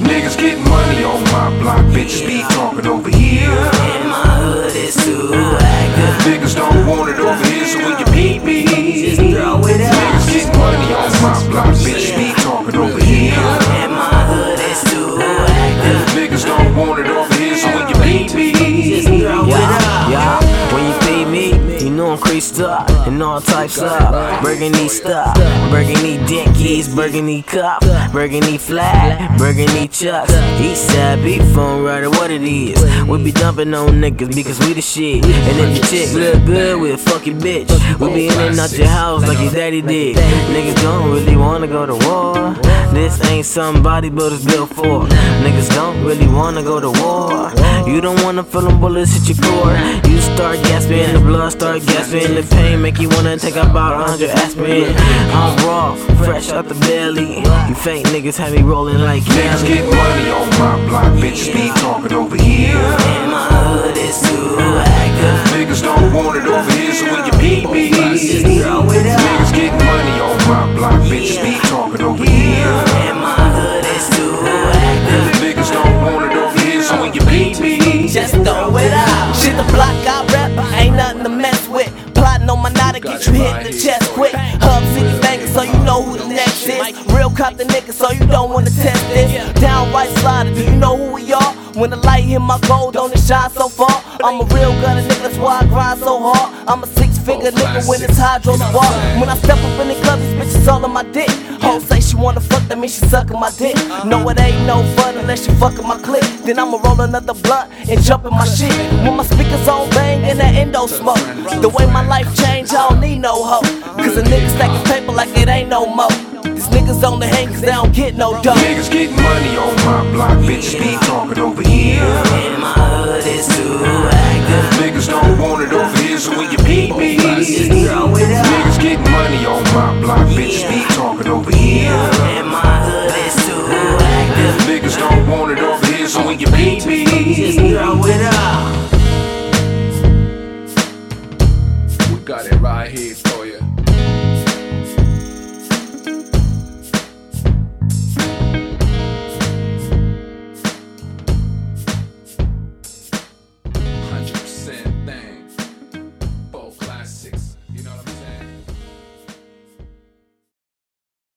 Niggas getting money on my block, bitches be talking over here. And my hood is too active. Niggas don't want it over here, so when you peep me, Just throw it out. niggas getting money on my block, bitches be talking over here. And my hood is too active. Niggas don't want it over here, so when you peep me, Just throw it out. Yeah, when you feed me, you know I'm creased up and all types of Burgundy stuff, burgundy dickies, burgundy cup, burgundy flat, burgundy chucks. East side beef phone rider, what it is. We be dumping on niggas because we the shit. And if the chick look good, we a fucking bitch. We be in and out your house like your daddy did. Niggas don't really wanna go to war. This ain't somebody it's built for. Niggas don't really wanna go to war. You don't wanna feel them bullets hit your core. You start gasping, the blood start gasping, the pain make you wanna take about a hundred aspirin. I'm raw, fresh out the belly. You fake niggas have me rolling like niggas getting money on my block, bitches be talking over here. And my hood is too active. Niggas don't want it over here, so when you peep me, Just throw it out. niggas get money on my block, bitches be talking over here. Cop the nigga, so you don't wanna test this. Downright slider, do you know who we are? When the light hit my gold, don't it shine so far? I'm a real gunner nigga, that's why I grind so hard. I'm a six figure nigga when it's hydro spark. When I step up in the club, these bitches all on my dick. Hoes say she wanna fuck, that means she sucking my dick. Uh-huh. No, it ain't no fun unless you fucking my clip. Then I'ma roll another blunt and jump in my shit. When my speakers on bang and that endo smoke. The way my life changed, don't need no hoe. Cause a nigga stacking paper like it ain't no. These niggas on the hang cause they don't get no dough. niggas getting money on my block, bitches be talking over here. And my hood is too active. Niggas don't want it over here, so when you beat me, Just throw it out. niggas getting money on my block, bitches be talking over here. And my hood is too active. Niggas don't want it over here, so when you peep me, got it right here for you.